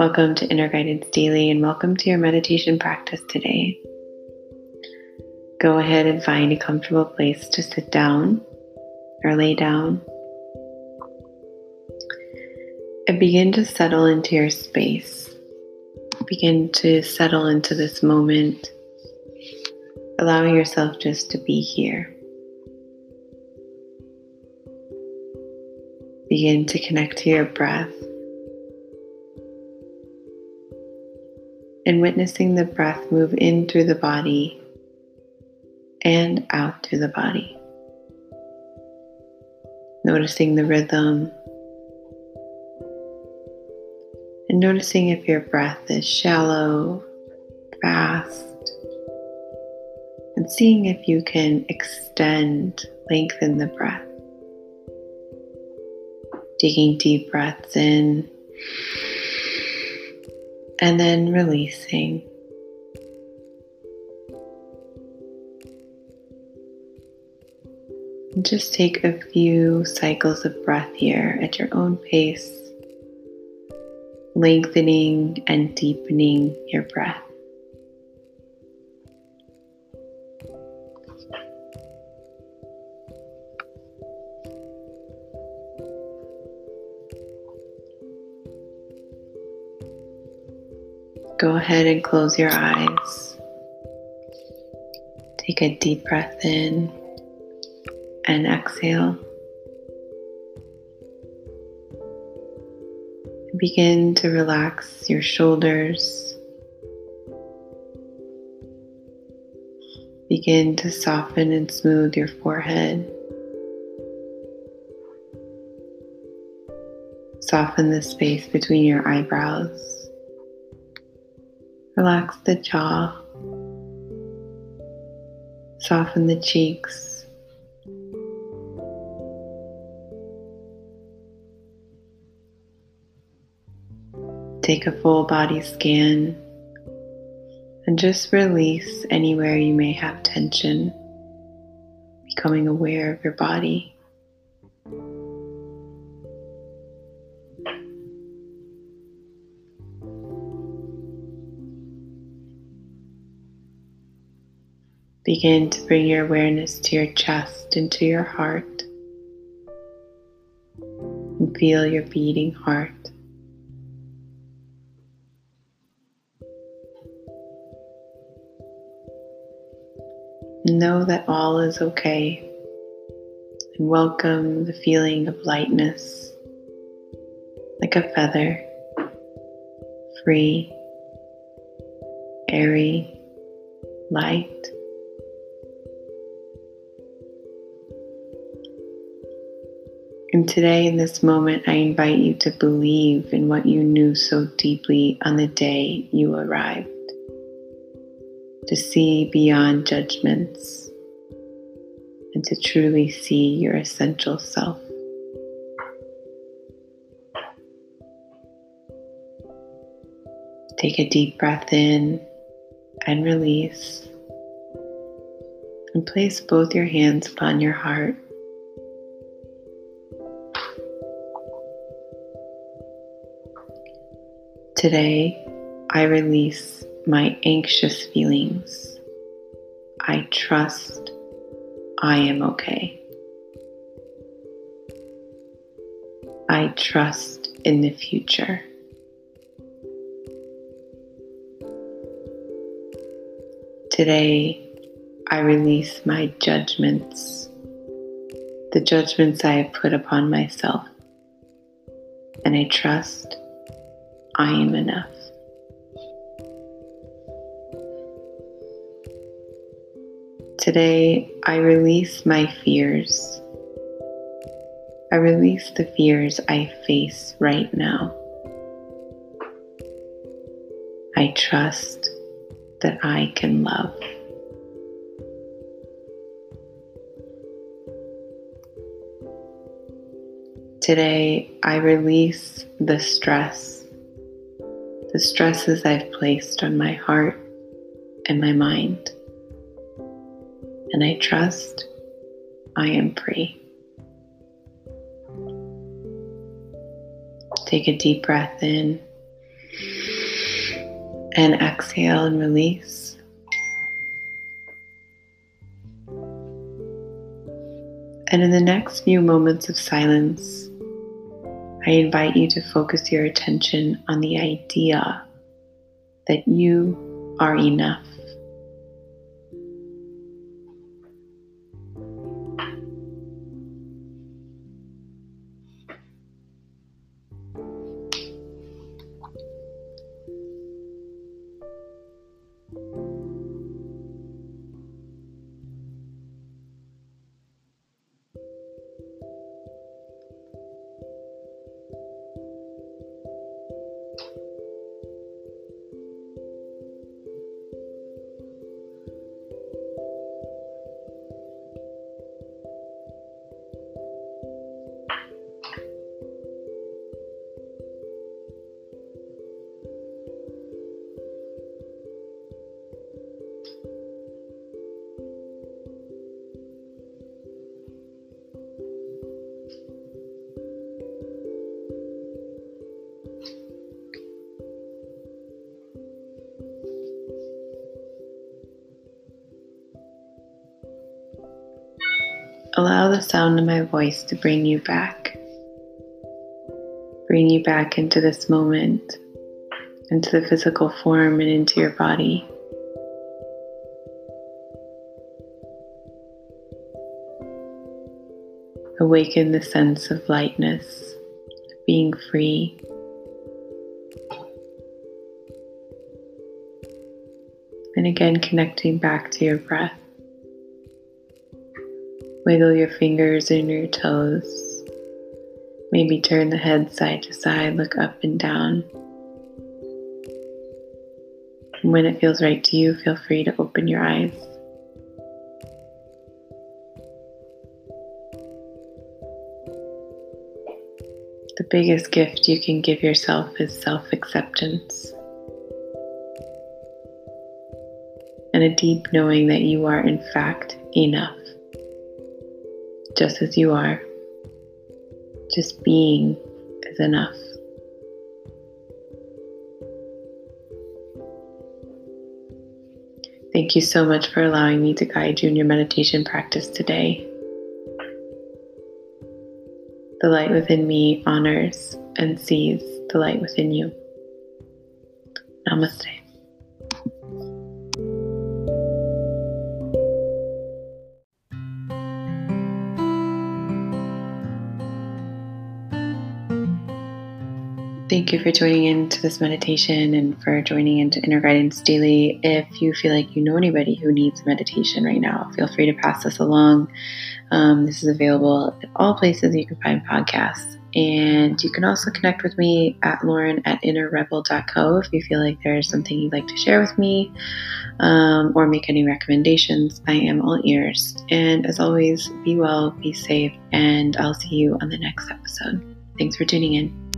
Welcome to Inner Guidance Daily and welcome to your meditation practice today. Go ahead and find a comfortable place to sit down or lay down. And begin to settle into your space. Begin to settle into this moment, allowing yourself just to be here. Begin to connect to your breath. And witnessing the breath move in through the body and out through the body. Noticing the rhythm and noticing if your breath is shallow, fast, and seeing if you can extend, lengthen the breath. Taking deep breaths in and then releasing. And just take a few cycles of breath here at your own pace, lengthening and deepening your breath. Go ahead and close your eyes. Take a deep breath in and exhale. Begin to relax your shoulders. Begin to soften and smooth your forehead. Soften the space between your eyebrows. Relax the jaw. Soften the cheeks. Take a full body scan and just release anywhere you may have tension, becoming aware of your body. Begin to bring your awareness to your chest and to your heart. And feel your beating heart. Know that all is okay and welcome the feeling of lightness like a feather, free, airy, light. And today, in this moment, I invite you to believe in what you knew so deeply on the day you arrived, to see beyond judgments, and to truly see your essential self. Take a deep breath in and release, and place both your hands upon your heart Today, I release my anxious feelings. I trust I am okay. I trust in the future. Today, I release my judgments, the judgments I have put upon myself, and I trust I am enough. Today, I release my fears. I release the fears I face right now. I trust that I can love. Today, I release the stress the stresses I've placed on my heart and my mind. And I trust I am free. Take a deep breath in And exhale and release. And in the next few moments of silence, I invite you to focus your attention on the idea that you are enough. Allow the sound of my voice to bring you back. Bring you back into this moment, into the physical form, and into your body. Awaken the sense of lightness, being free. And again, connecting back to your breath. Wiggle your fingers and your toes. Maybe turn the head side to side, look up and down. When it feels right to you, feel free to open your eyes. The biggest gift you can give yourself is self acceptance and a deep knowing that you are, in fact, enough just as you are. Just being is enough. Thank you so much for allowing me to guide you in your meditation practice today. The light within me honors and sees the light within you. Namaste. Thank you for joining into this meditation and for joining into Inner Guidance Daily. If you feel like you know anybody who needs meditation right now, feel free to pass this along. Um, this is available at all places you can find podcasts. And you can also connect with me at lauren at innerrebel.co if you feel like there's something you'd like to share with me um, or make any recommendations. I am all ears. And as always, be well, be safe, and I'll see you on the next episode. Thanks for tuning in.